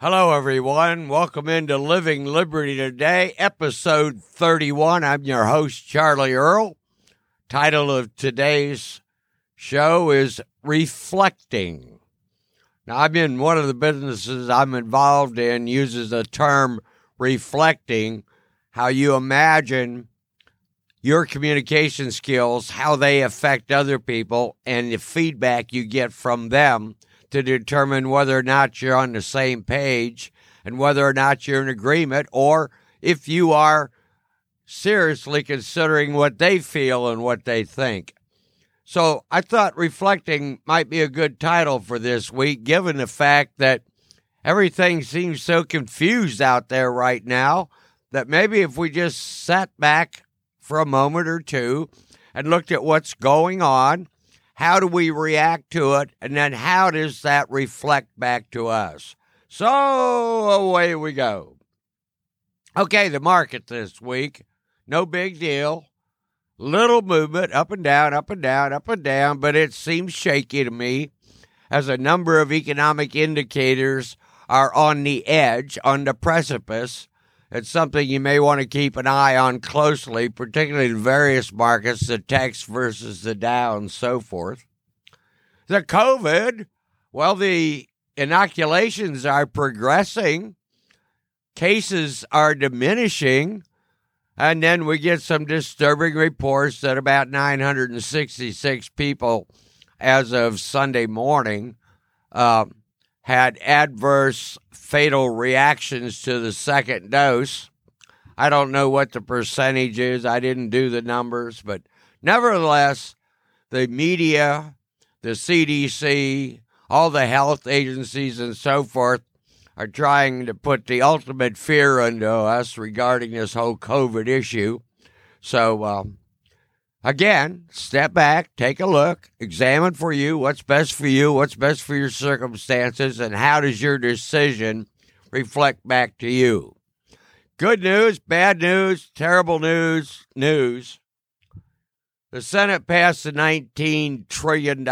Hello, everyone. Welcome into Living Liberty Today, episode 31. I'm your host, Charlie Earl. Title of today's show is Reflecting. Now, I'm in one of the businesses I'm involved in uses the term reflecting, how you imagine your communication skills, how they affect other people, and the feedback you get from them to determine whether or not you're on the same page and whether or not you're in agreement or if you are seriously considering what they feel and what they think. So I thought reflecting might be a good title for this week, given the fact that everything seems so confused out there right now that maybe if we just sat back for a moment or two and looked at what's going on, how do we react to it, and then how does that reflect back to us? So away we go. Okay, the market this week, no big deal little movement up and down, up and down, up and down, but it seems shaky to me as a number of economic indicators are on the edge, on the precipice. It's something you may want to keep an eye on closely, particularly in various markets, the techs versus the Dow and so forth. The COVID, well, the inoculations are progressing, cases are diminishing, and then we get some disturbing reports that about 966 people, as of Sunday morning, uh, had adverse fatal reactions to the second dose. I don't know what the percentage is. I didn't do the numbers, but nevertheless, the media, the CDC, all the health agencies, and so forth are trying to put the ultimate fear into us regarding this whole COVID issue. So, um, again, step back, take a look, examine for you what's best for you, what's best for your circumstances, and how does your decision reflect back to you. Good news, bad news, terrible news, news. The Senate passed the $19 trillion,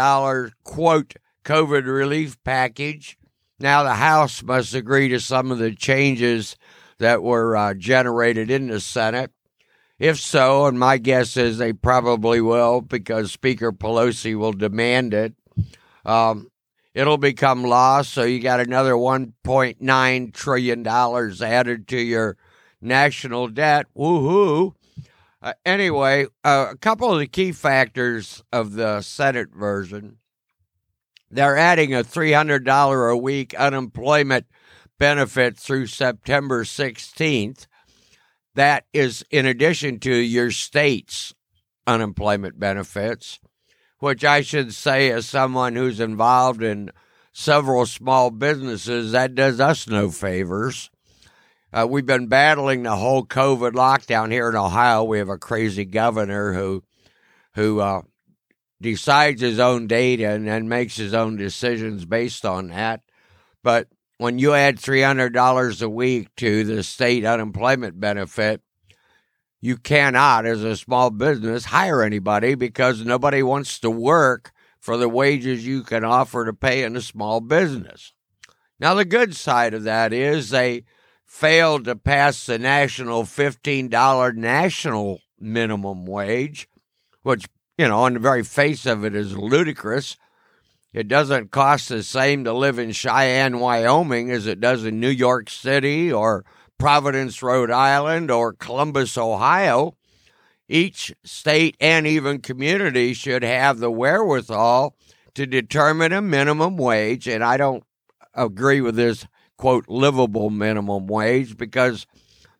quote, COVID relief package now, the House must agree to some of the changes that were uh, generated in the Senate. If so, and my guess is they probably will because Speaker Pelosi will demand it, um, it'll become law. So you got another $1.9 trillion added to your national debt. Woohoo! Uh, anyway, uh, a couple of the key factors of the Senate version they're adding a $300 a week unemployment benefit through September 16th. That is in addition to your state's unemployment benefits, which I should say, as someone who's involved in several small businesses, that does us no favors. Uh, we've been battling the whole COVID lockdown here in Ohio. We have a crazy governor who, who uh, decides his own data and then makes his own decisions based on that. But when you add $300 a week to the state unemployment benefit, you cannot, as a small business, hire anybody because nobody wants to work for the wages you can offer to pay in a small business. Now, the good side of that is they failed to pass the national $15 national minimum wage, which you know, on the very face of it is ludicrous. It doesn't cost the same to live in Cheyenne, Wyoming as it does in New York City or Providence, Rhode Island or Columbus, Ohio. Each state and even community should have the wherewithal to determine a minimum wage. And I don't agree with this, quote, livable minimum wage because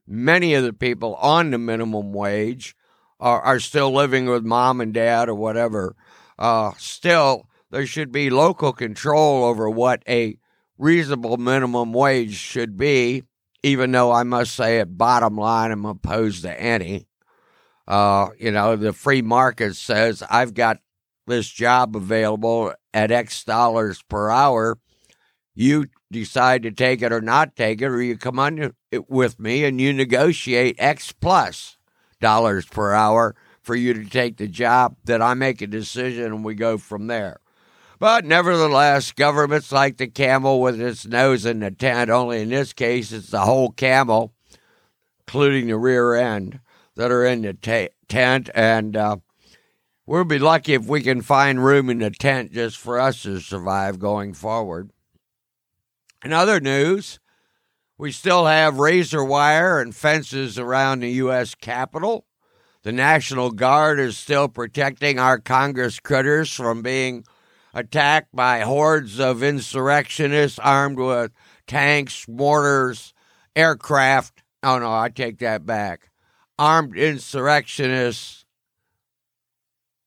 many of the people on the minimum wage are, are still living with mom and dad or whatever, uh, still there should be local control over what a reasonable minimum wage should be. Even though I must say, at bottom line, I'm opposed to any. Uh, you know, the free market says I've got this job available at X dollars per hour. You decide to take it or not take it, or you come on with me and you negotiate X plus dollars per hour for you to take the job, that I make a decision and we go from there. But nevertheless, governments like the camel with its nose in the tent, only in this case, it's the whole camel, including the rear end, that are in the t- tent. And uh, we'll be lucky if we can find room in the tent just for us to survive going forward. In other news, we still have razor wire and fences around the U.S. Capitol. The National Guard is still protecting our Congress critters from being attacked by hordes of insurrectionists armed with tanks, mortars, aircraft. Oh, no, I take that back. Armed insurrectionists,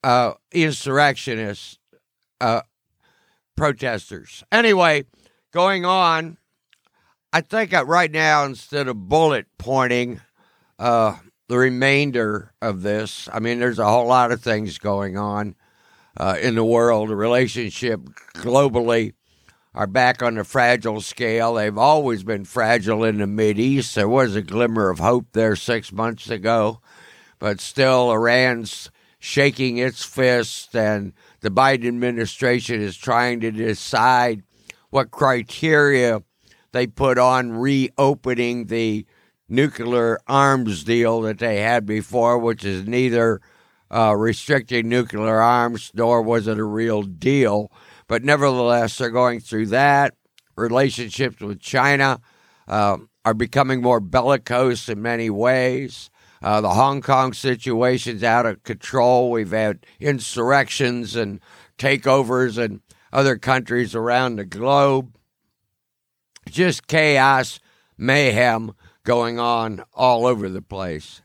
uh, insurrectionists, uh, protesters. Anyway, going on, I think right now, instead of bullet pointing uh, the remainder of this, I mean, there's a whole lot of things going on uh, in the world. The relationship globally are back on the fragile scale. They've always been fragile in the Mid East. There was a glimmer of hope there six months ago, but still, Iran's shaking its fist, and the Biden administration is trying to decide what criteria they put on reopening the nuclear arms deal that they had before, which is neither uh, restricting nuclear arms nor was it a real deal. But nevertheless, they're going through that. Relationships with China uh, are becoming more bellicose in many ways. Uh, the Hong Kong situation's out of control. We've had insurrections and takeovers in other countries around the globe just chaos, mayhem going on all over the place.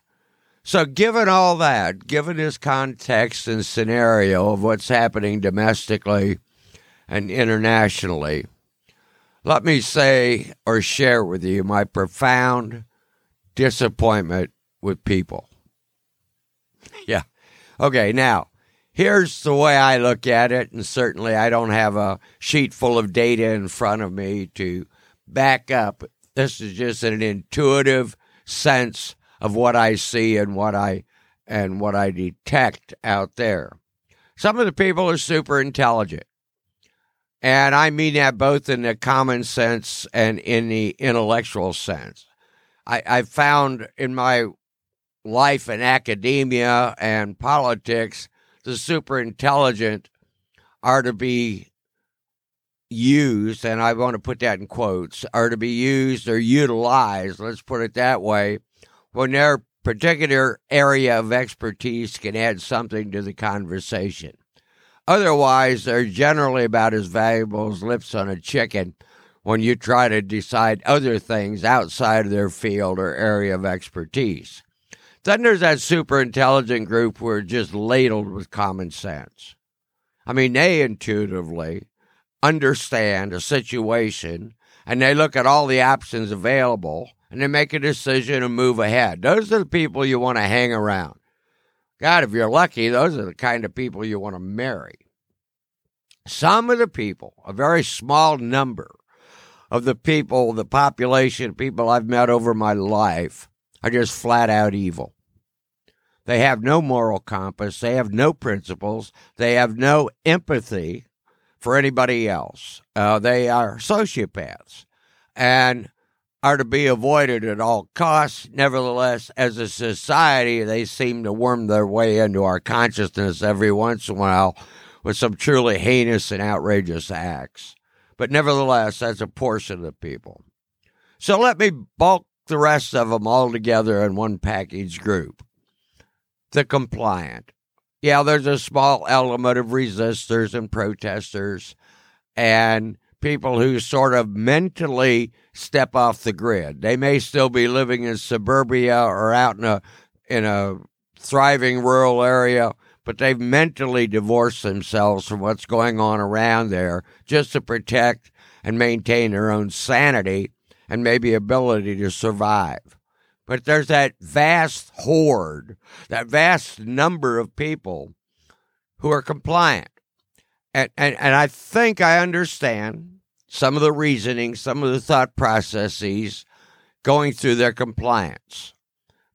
So, given all that, given this context and scenario of what's happening domestically and internationally, let me say or share with you my profound disappointment with people. Yeah. Okay, now, here's the way I look at it, and certainly I don't have a sheet full of data in front of me to back up. This is just an intuitive sense of what I see and what I and what I detect out there. Some of the people are super intelligent. And I mean that both in the common sense and in the intellectual sense. I, I found in my life in academia and politics, the super intelligent are to be used, and I want to put that in quotes, are to be used or utilized, let's put it that way, when their particular area of expertise can add something to the conversation. Otherwise, they're generally about as valuable as lips on a chicken when you try to decide other things outside of their field or area of expertise. Then there's that super intelligent group who are just ladled with common sense. I mean, they intuitively understand a situation and they look at all the options available and they make a decision and move ahead. Those are the people you want to hang around. God, if you're lucky, those are the kind of people you want to marry. Some of the people, a very small number of the people, the population, of people I've met over my life, are just flat out evil. They have no moral compass. They have no principles. They have no empathy for anybody else. Uh, they are sociopaths and are to be avoided at all costs. Nevertheless, as a society, they seem to worm their way into our consciousness every once in a while with some truly heinous and outrageous acts. But nevertheless, that's a portion of the people. So let me bulk the rest of them all together in one package group. The compliant yeah, there's a small element of resistors and protesters and people who sort of mentally step off the grid. They may still be living in suburbia or out in a in a thriving rural area, but they've mentally divorced themselves from what's going on around there just to protect and maintain their own sanity and maybe ability to survive. But there's that vast horde, that vast number of people who are compliant. And, and, and I think I understand some of the reasoning, some of the thought processes going through their compliance.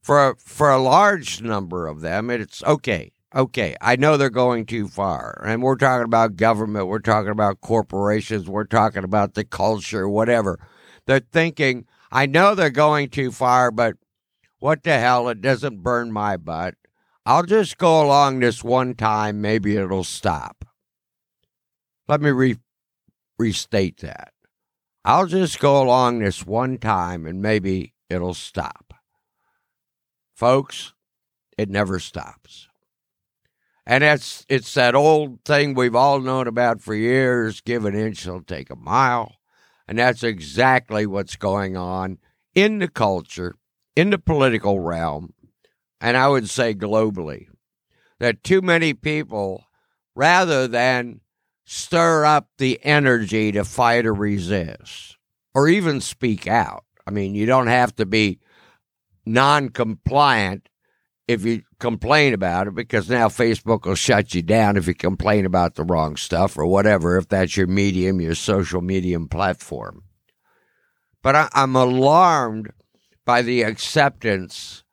For for a large number of them, it's okay. Okay, I know they're going too far. And we're talking about government, we're talking about corporations, we're talking about the culture, whatever. They're thinking, I know they're going too far, but what the hell? It doesn't burn my butt. I'll just go along this one time. Maybe it'll stop. Let me re- restate that. I'll just go along this one time and maybe it'll stop. Folks, it never stops. And it's it's that old thing we've all known about for years, give an inch, it'll take a mile. And that's exactly what's going on in the culture, in the political realm, and I would say globally. That too many people, rather than stir up the energy to fight or resist, or even speak out. I mean, you don't have to be non compliant if you complain about it because now Facebook will shut you down if you complain about the wrong stuff or whatever, if that's your medium, your social medium platform. But I, am alarmed by the acceptance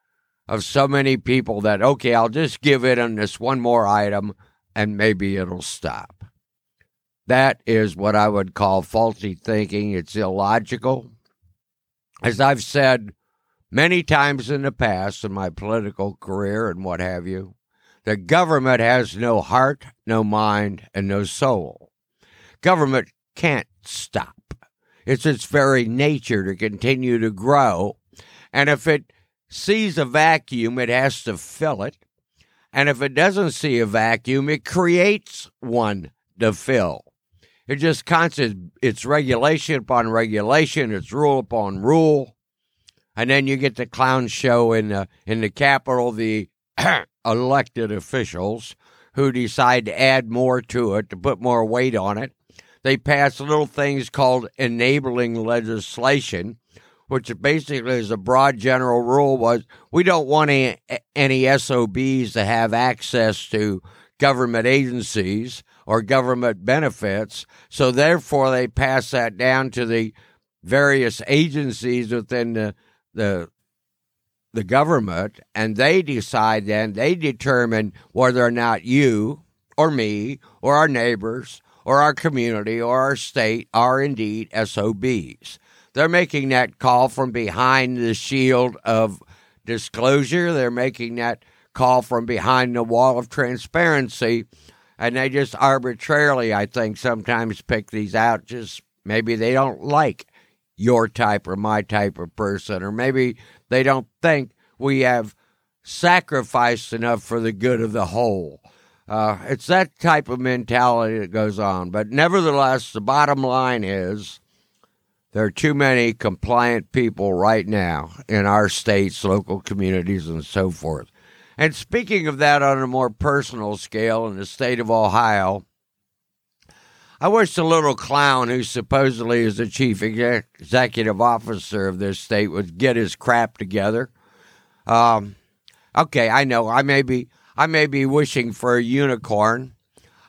of so many people that, okay, I'll just give it on this one more item and maybe it'll stop. That is what I would call faulty thinking. It's illogical. As I've said many times in the past in my political career and what have you, the government has no heart, no mind, and no soul. Government can't stop. It's its very nature to continue to grow. And if it sees a vacuum, it has to fill it. And if it doesn't see a vacuum, it creates one to fill. It just constant. It's regulation upon regulation. It's rule upon rule, and then you get the clown show in the in the Capitol. The elected officials who decide to add more to it to put more weight on it. They pass little things called enabling legislation, which basically is a broad general rule was we don't want any, any SOBs to have access to government agencies or government benefits. So therefore, they pass that down to the various agencies within the the the government, and they decide. Then they determine whether or not you or me or our neighbors or our community or our state are indeed SOBs. They're making that call from behind the shield of disclosure. They're making that call from behind the wall of transparency and they just arbitrarily, I think, sometimes pick these out. Just maybe they don't like your type or my type of person, or maybe they don't think we have sacrificed enough for the good of the whole. Uh, it's that type of mentality that goes on. But nevertheless, the bottom line is there are too many compliant people right now in our states, local communities, and so forth. And speaking of that on a more personal scale, in the state of Ohio, I wish the little clown who supposedly is the chief executive officer of this state would get his crap together. Um, okay, I know I may be I may be wishing for a unicorn,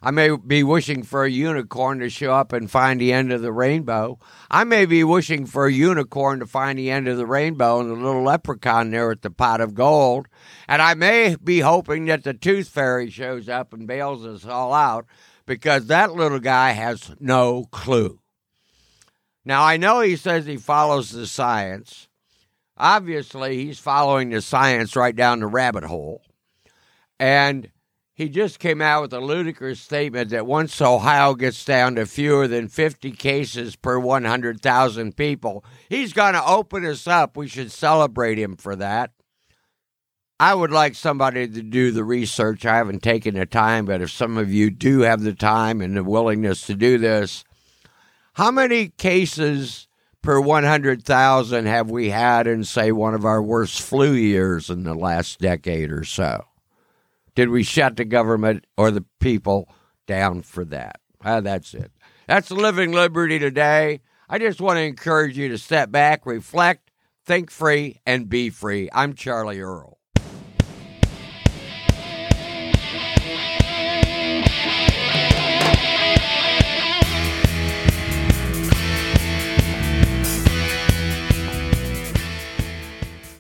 I may be wishing for a unicorn to show up and find the end of the rainbow. I may be wishing for a unicorn to find the end of the rainbow and the little leprechaun there at the pot of gold. And I may be hoping that the tooth fairy shows up and bails us all out because that little guy has no clue. Now, I know he says he follows the science. Obviously, he's following the science right down the rabbit hole. And he just came out with a ludicrous statement that once Ohio gets down to fewer than 50 cases per 100,000 people, he's going to open us up. We should celebrate him for that. I would like somebody to do the research. I haven't taken the time, but if some of you do have the time and the willingness to do this, how many cases per 100,000 have we had in, say, one of our worst flu years in the last decade or so? Did we shut the government or the people down for that? Uh, that's it. That's Living Liberty today. I just want to encourage you to step back, reflect, think free, and be free. I'm Charlie Earl.